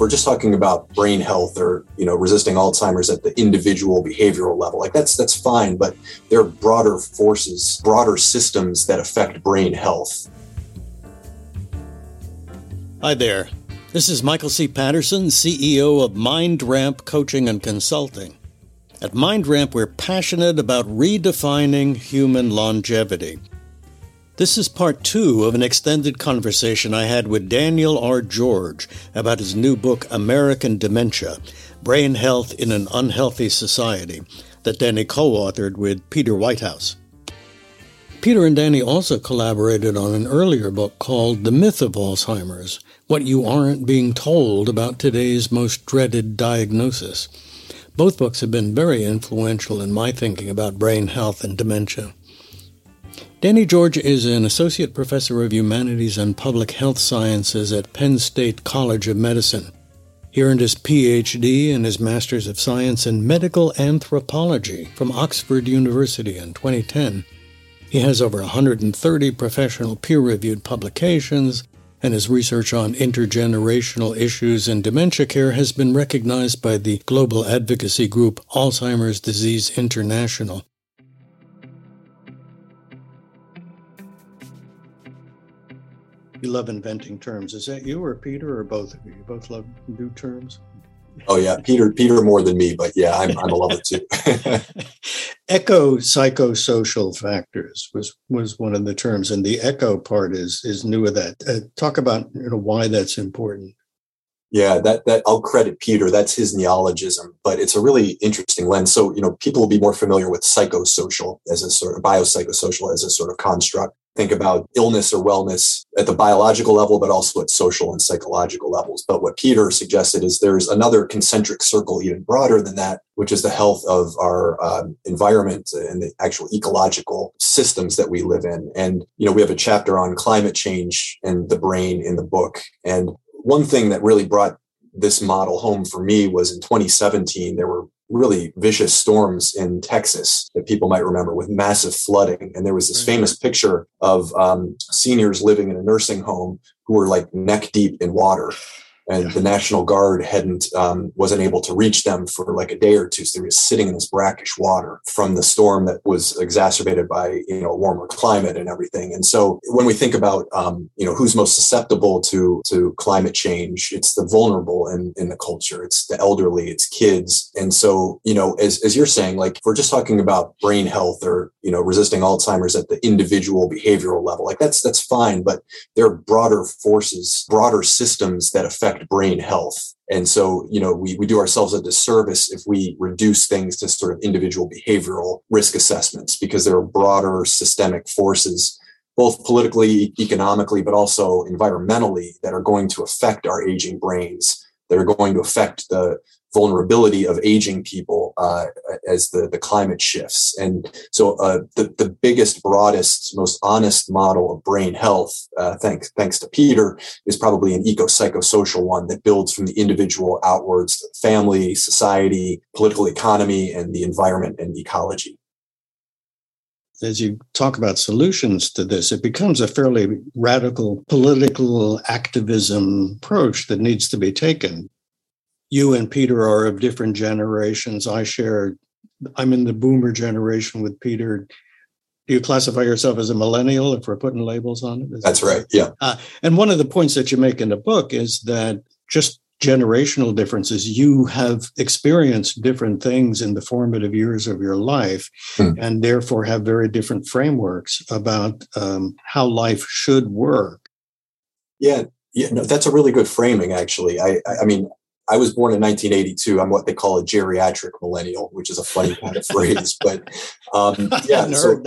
we're just talking about brain health or you know resisting Alzheimer's at the individual behavioral level, like that's that's fine, but there are broader forces, broader systems that affect brain health. Hi there. This is Michael C. Patterson, CEO of MindRamp Coaching and Consulting. At MindRamp, we're passionate about redefining human longevity. This is part two of an extended conversation I had with Daniel R. George about his new book, American Dementia Brain Health in an Unhealthy Society, that Danny co authored with Peter Whitehouse. Peter and Danny also collaborated on an earlier book called The Myth of Alzheimer's What You Aren't Being Told About Today's Most Dreaded Diagnosis. Both books have been very influential in my thinking about brain health and dementia. Danny George is an associate professor of humanities and public health sciences at Penn State College of Medicine. He earned his PhD and his Master's of Science in Medical Anthropology from Oxford University in 2010. He has over 130 professional peer reviewed publications, and his research on intergenerational issues in dementia care has been recognized by the global advocacy group Alzheimer's Disease International. You love inventing terms. Is that you or Peter or both of you? You both love new terms? Oh yeah, Peter Peter more than me, but yeah, I'm I'm a lover too. eco psychosocial factors was was one of the terms, and the eco part is is new of that. Uh, talk about you know why that's important. Yeah, that that I'll credit Peter. That's his neologism, but it's a really interesting lens. So you know, people will be more familiar with psychosocial as a sort of biopsychosocial as a sort of construct think about illness or wellness at the biological level, but also at social and psychological levels. But what Peter suggested is there's another concentric circle even broader than that, which is the health of our um, environment and the actual ecological systems that we live in. And, you know, we have a chapter on climate change and the brain in the book. And one thing that really brought this model home for me was in 2017, there were really vicious storms in Texas that people might remember with massive flooding. And there was this famous picture of um, seniors living in a nursing home who were like neck deep in water and the National Guard hadn't um, wasn't able to reach them for like a day or two. So they were sitting in this brackish water from the storm that was exacerbated by you know warmer climate and everything. And so when we think about um, you know who's most susceptible to to climate change, it's the vulnerable in, in the culture. It's the elderly. It's kids. And so you know as as you're saying, like if we're just talking about brain health or you know resisting Alzheimer's at the individual behavioral level, like that's that's fine. But there are broader forces, broader systems that affect affect brain health. And so, you know, we, we do ourselves a disservice if we reduce things to sort of individual behavioral risk assessments because there are broader systemic forces, both politically, economically, but also environmentally, that are going to affect our aging brains, that are going to affect the vulnerability of aging people uh, as the, the climate shifts. And so uh, the, the biggest, broadest, most honest model of brain health, uh, thanks, thanks to Peter, is probably an eco-psychosocial one that builds from the individual outwards to family, society, political economy, and the environment and ecology as you talk about solutions to this, it becomes a fairly radical political activism approach that needs to be taken you and Peter are of different generations. I share, I'm in the boomer generation with Peter. Do you classify yourself as a millennial if we're putting labels on it? Is That's that right. Yeah. Uh, and one of the points that you make in the book is that just generational differences, you have experienced different things in the formative years of your life hmm. and therefore have very different frameworks about um, how life should work. Yeah. Yeah, no, that's a really good framing, actually. I, I mean, I was born in 1982. I'm what they call a geriatric millennial, which is a funny kind of phrase, but um, yeah, so,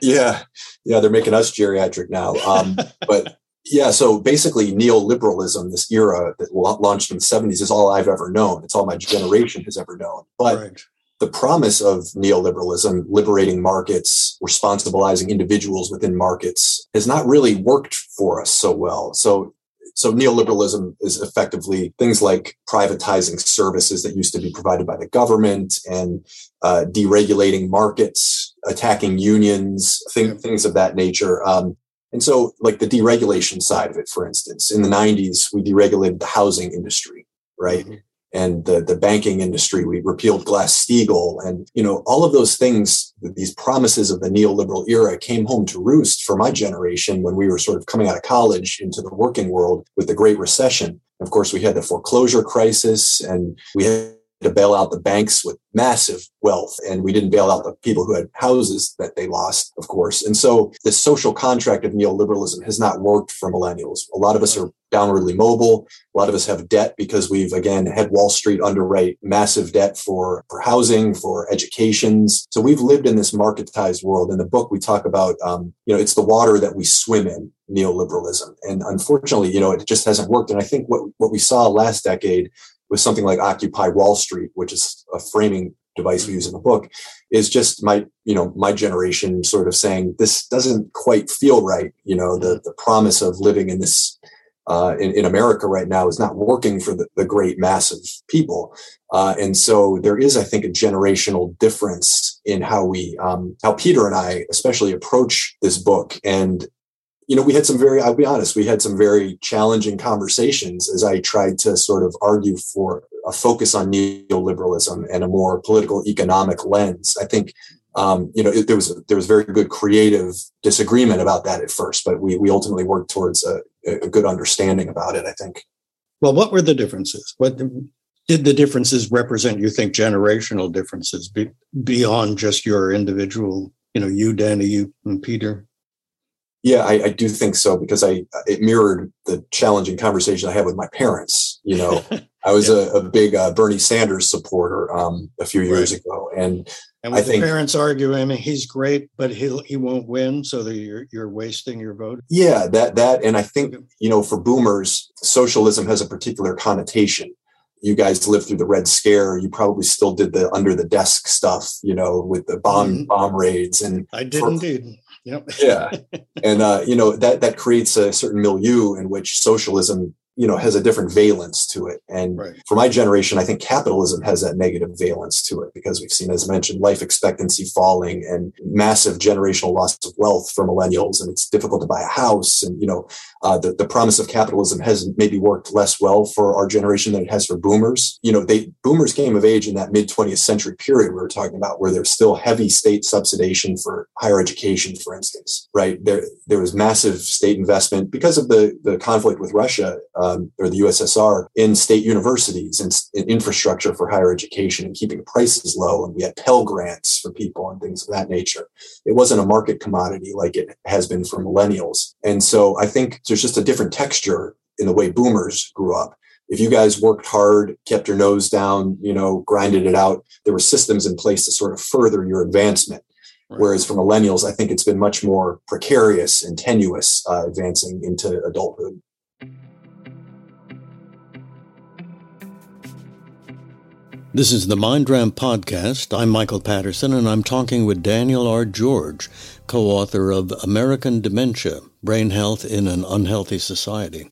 yeah, yeah, they're making us geriatric now. Um, but yeah, so basically, neoliberalism, this era that launched in the 70s, is all I've ever known. It's all my generation has ever known. But right. the promise of neoliberalism, liberating markets, responsibilizing individuals within markets, has not really worked for us so well. So so neoliberalism is effectively things like privatizing services that used to be provided by the government and uh, deregulating markets, attacking unions, things of that nature. Um, and so, like the deregulation side of it, for instance, in the 90s, we deregulated the housing industry. right? Mm-hmm. And the, the banking industry, we repealed Glass-Steagall and, you know, all of those things, these promises of the neoliberal era came home to roost for my generation when we were sort of coming out of college into the working world with the Great Recession. Of course, we had the foreclosure crisis and we had to bail out the banks with massive wealth. And we didn't bail out the people who had houses that they lost, of course. And so the social contract of neoliberalism has not worked for millennials. A lot of us are downwardly mobile. A lot of us have debt because we've again had Wall Street underwrite massive debt for, for housing, for educations. So we've lived in this marketized world. In the book, we talk about, um, you know, it's the water that we swim in neoliberalism. And unfortunately, you know, it just hasn't worked. And I think what, what we saw last decade with something like Occupy Wall Street, which is a framing device we use in the book, is just my, you know, my generation sort of saying this doesn't quite feel right. You know, the the promise of living in this uh, in, in America right now is not working for the, the great mass of people. Uh, and so there is, I think, a generational difference in how we, um, how Peter and I especially approach this book. And you know, we had some very, I'll be honest, we had some very challenging conversations as I tried to sort of argue for a focus on neoliberalism and a more political economic lens. I think, um, you know, it, there was there was very good creative disagreement about that at first, but we we ultimately worked towards a, a good understanding about it. I think. Well, what were the differences? What did the differences represent? You think generational differences be, beyond just your individual? You know, you, Danny, you, and Peter. Yeah, I, I, do think so because I it mirrored the challenging conversation I had with my parents. You know, I was yeah. a, a, big uh, Bernie Sanders supporter um, a few years right. ago, and and with I think, parents arguing, I mean, he's great, but he he won't win, so that you're you're wasting your vote. Yeah, that that, and I think you know, for boomers, socialism has a particular connotation. You guys lived through the Red Scare. You probably still did the under the desk stuff, you know, with the bomb mm-hmm. bomb raids. And I did for, indeed. Yep. yeah. And, uh, you know, that, that creates a certain milieu in which socialism you know has a different valence to it and right. for my generation i think capitalism has that negative valence to it because we've seen as mentioned life expectancy falling and massive generational loss of wealth for millennials and it's difficult to buy a house and you know uh, the, the promise of capitalism has maybe worked less well for our generation than it has for boomers you know they boomers came of age in that mid 20th century period we were talking about where there's still heavy state subsidization for higher education for instance right there there was massive state investment because of the the conflict with russia um, or the USSR in state universities and in infrastructure for higher education and keeping prices low. And we had Pell Grants for people and things of that nature. It wasn't a market commodity like it has been for millennials. And so I think there's just a different texture in the way boomers grew up. If you guys worked hard, kept your nose down, you know, grinded it out, there were systems in place to sort of further your advancement. Whereas for millennials, I think it's been much more precarious and tenuous uh, advancing into adulthood. This is the Mind MindRamp podcast. I'm Michael Patterson, and I'm talking with Daniel R. George, co author of American Dementia Brain Health in an Unhealthy Society.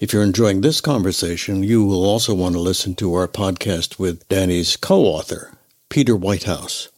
If you're enjoying this conversation, you will also want to listen to our podcast with Danny's co author, Peter Whitehouse.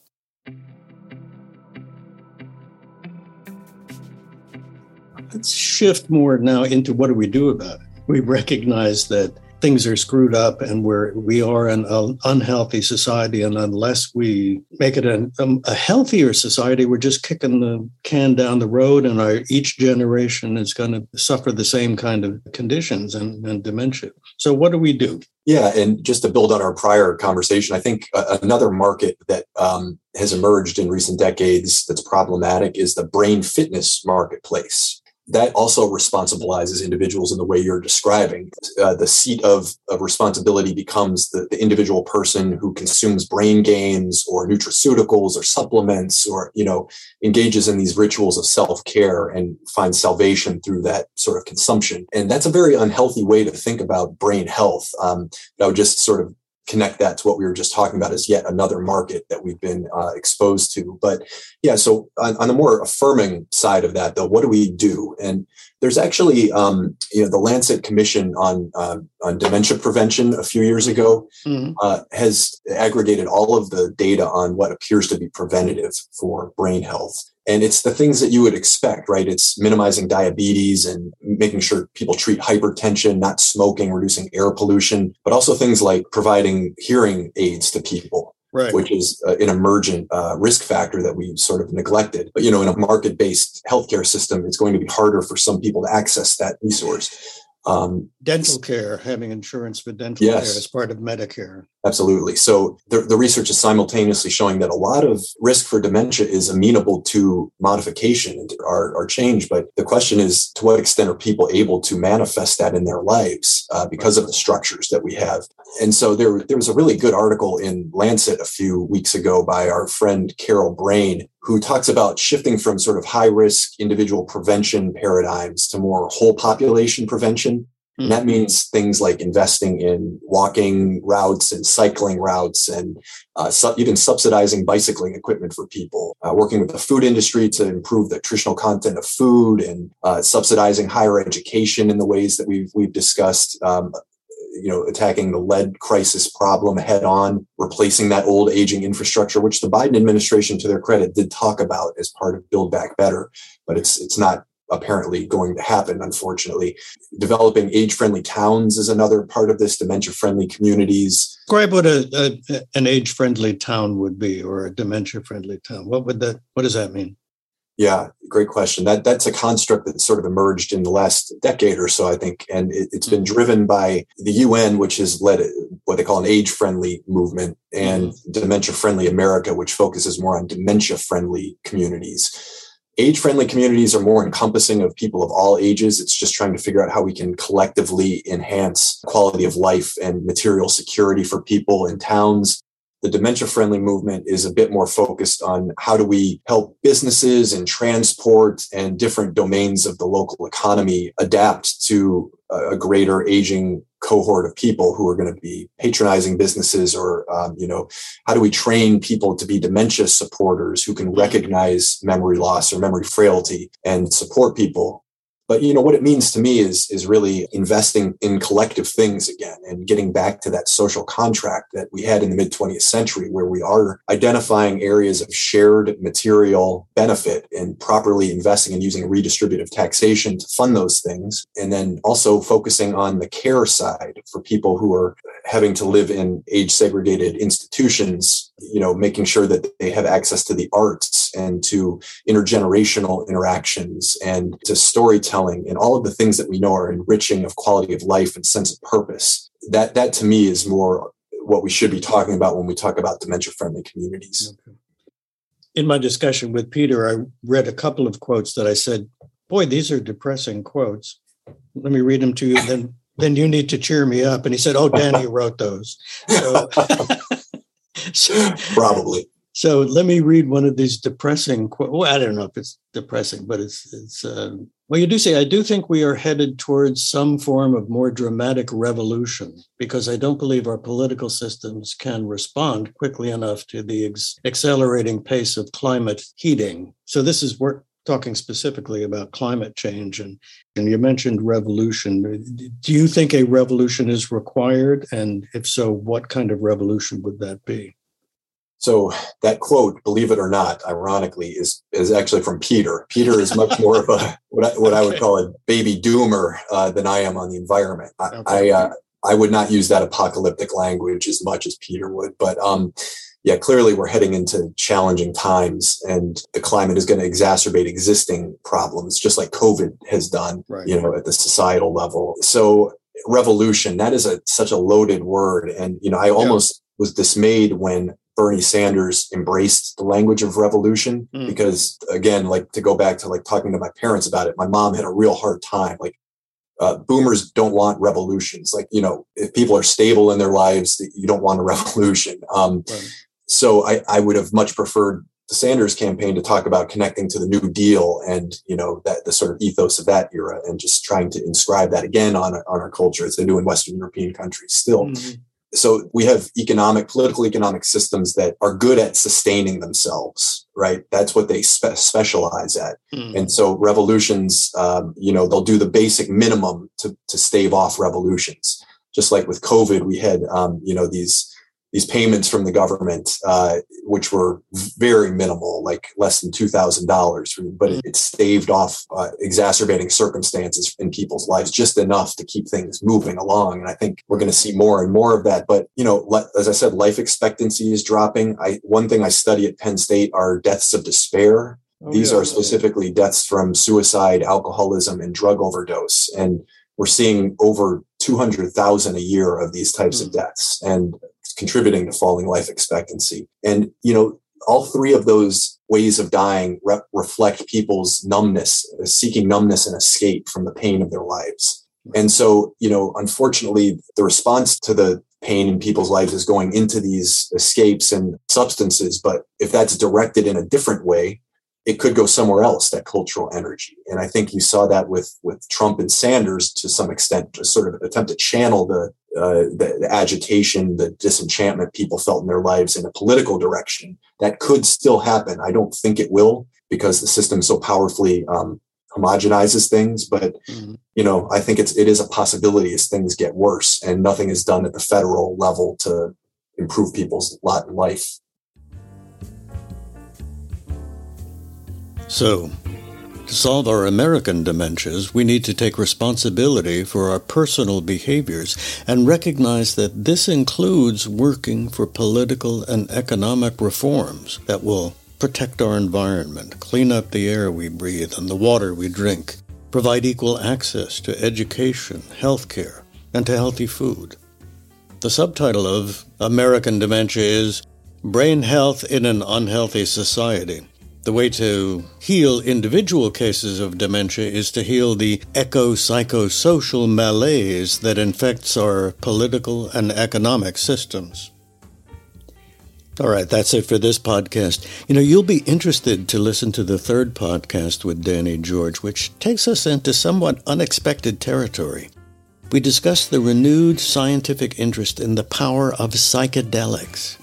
Let's shift more now into what do we do about it. We recognize that things are screwed up and we're we are an unhealthy society. And unless we make it a, um, a, healthier society we're just kicking the can down the road and our each generation is going to suffer the same kind of conditions and, and dementia. So what do we do? Yeah and just to build on our prior conversation i think uh, another market that um, has emerged in recent decades that's problematic is the brain fitness marketplace that also responsibilizes individuals in the way you're describing. Uh, the seat of, of responsibility becomes the, the individual person who consumes brain games or nutraceuticals or supplements or, you know, engages in these rituals of self-care and finds salvation through that sort of consumption. And that's a very unhealthy way to think about brain health. Um, I would just sort of connect that to what we were just talking about as yet another market that we've been uh, exposed to. But Yeah. So on, on, the more affirming side of that, though, what do we do? And there's actually, um, you know, the Lancet Commission on uh, on dementia prevention a few years ago mm-hmm. uh, has aggregated all of the data on what appears to be preventative for brain health. And it's the things that you would expect, right? It's minimizing diabetes and making sure people treat hypertension, not smoking, reducing air pollution, but also things like providing hearing aids to people right. which is uh, an emergent uh, risk factor that we sort of neglected. But you know, in a market-based healthcare system, it's going to be harder for some people to access that resource. Um, dental care, having insurance for dental yes, care as part of Medicare. Absolutely. So the, the research is simultaneously showing that a lot of risk for dementia is amenable to modification or, or change. But the question is, to what extent are people able to manifest that in their lives uh, because of the structures that we have? And so there, there was a really good article in Lancet a few weeks ago by our friend Carol Brayne, who talks about shifting from sort of high risk individual prevention paradigms to more whole population prevention. And hmm. that means things like investing in walking routes and cycling routes and uh, su- even subsidizing bicycling equipment for people, uh, working with the food industry to improve the nutritional content of food and uh, subsidizing higher education in the ways that we've, we've discussed, um, you know, attacking the lead crisis problem head on, replacing that old aging infrastructure, which the Biden administration, to their credit, did talk about as part of Build Back Better, but it's it's not apparently going to happen, unfortunately. Developing age friendly towns is another part of this, dementia friendly communities. Describe what a, a an age friendly town would be or a dementia friendly town. What would that what does that mean? Yeah, great question. That that's a construct that's sort of emerged in the last decade or so, I think, and it, has been driven by the UN, which has led what they call an age-friendly movement, and mm-hmm. dementia-friendly America, which focuses more on dementia-friendly communities. Age-friendly communities are more encompassing of people of all ages. It's just trying to figure out how we can collectively enhance quality of life and material security for people in towns the dementia friendly movement is a bit more focused on how do we help businesses and transport and different domains of the local economy adapt to a greater aging cohort of people who are going to be patronizing businesses or um, you know how do we train people to be dementia supporters who can recognize memory loss or memory frailty and support people but you know what it means to me is is really investing in collective things again and getting back to that social contract that we had in the mid 20th century where we are identifying areas of shared material benefit and properly investing and using redistributive taxation to fund those things. And then also focusing on the care side for people who are having to live in age segregated institutions you know making sure that they have access to the arts and to intergenerational interactions and to storytelling and all of the things that we know are enriching of quality of life and sense of purpose. That that to me is more what we should be talking about when we talk about dementia friendly communities. In my discussion with Peter, I read a couple of quotes that I said, "Boy, these are depressing quotes." Let me read them to you. Then then you need to cheer me up. And he said, "Oh, Danny wrote those." So, so, Probably. So let me read one of these depressing. Well, I don't know if it's depressing, but it's it's. Uh, well, you do say I do think we are headed towards some form of more dramatic revolution because I don't believe our political systems can respond quickly enough to the ex- accelerating pace of climate heating. So this is we're talking specifically about climate change, and and you mentioned revolution. Do you think a revolution is required, and if so, what kind of revolution would that be? So that quote, believe it or not, ironically, is is actually from Peter. Peter is much more of a what I, what okay. I would call a baby doomer uh, than I am on the environment. I okay. I, uh, I, would not use that apocalyptic language as much as Peter would, but um, yeah, clearly we're heading into challenging times, and the climate is going to exacerbate existing problems, just like COVID has done. Right. You know, at the societal level. So revolution that is a such a loaded word, and you know, I almost yeah. was dismayed when Bernie Sanders embraced the language of revolution mm. because again, like to go back to like talking to my parents about it, my mom had a real hard time. Like uh, boomers don't want revolutions. Like, you know, if people are stable in their lives, you don't want a revolution. Um, right. So I, I would have much preferred the Sanders campaign to talk about connecting to the New Deal and you know that the sort of ethos of that era, and just trying to inscribe that again on on our culture as they do in Western European countries still. Mm-hmm. So we have economic, political economic systems that are good at sustaining themselves, right? That's what they spe- specialize at. Mm. And so revolutions, um, you know, they'll do the basic minimum to, to stave off revolutions. Just like with COVID, we had, um, you know, these these payments from the government, uh, which were very minimal, like less than two thousand dollars, but it, it, staved off uh, exacerbating circumstances in people's lives just enough to keep things moving along. And I think we're going to see more and more of that. But you know, as I said, life expectancy is dropping. I one thing I study at Penn State are deaths of despair. Oh, These yeah. are specifically deaths from suicide, alcoholism, and drug overdose, and we're seeing over 200,000 a year of these types mm. of deaths. And contributing to falling life expectancy. And, you know, all three of those ways of dying re- reflect people's numbness, uh, seeking numbness and escape from the pain of their lives. And so, you know, unfortunately, the response to the pain in people's lives is going into these escapes and substances. But if that's directed in a different way, it could go somewhere else that cultural energy and i think you saw that with with trump and sanders to some extent to sort of attempt to channel the, uh, the, the agitation the disenchantment people felt in their lives in a political direction that could still happen i don't think it will because the system so powerfully um, homogenizes things but mm-hmm. you know i think it's it is a possibility as things get worse and nothing is done at the federal level to improve people's lot in life So, to solve our American dementias, we need to take responsibility for our personal behaviors and recognize that this includes working for political and economic reforms that will protect our environment, clean up the air we breathe and the water we drink, provide equal access to education, health care, and to healthy food. The subtitle of American Dementia is Brain Health in an Unhealthy Society the way to heal individual cases of dementia is to heal the eco psychosocial malaise that infects our political and economic systems. All right, that's it for this podcast. You know, you'll be interested to listen to the third podcast with Danny George, which takes us into somewhat unexpected territory. We discuss the renewed scientific interest in the power of psychedelics.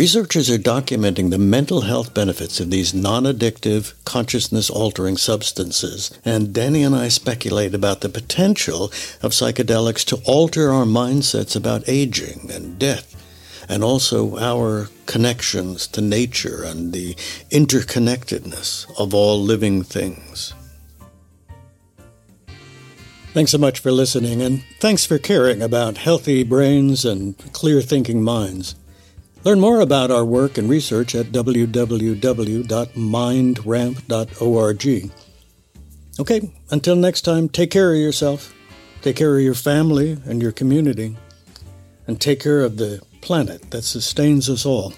Researchers are documenting the mental health benefits of these non addictive, consciousness altering substances, and Danny and I speculate about the potential of psychedelics to alter our mindsets about aging and death, and also our connections to nature and the interconnectedness of all living things. Thanks so much for listening, and thanks for caring about healthy brains and clear thinking minds. Learn more about our work and research at www.mindramp.org. Okay, until next time, take care of yourself, take care of your family and your community, and take care of the planet that sustains us all.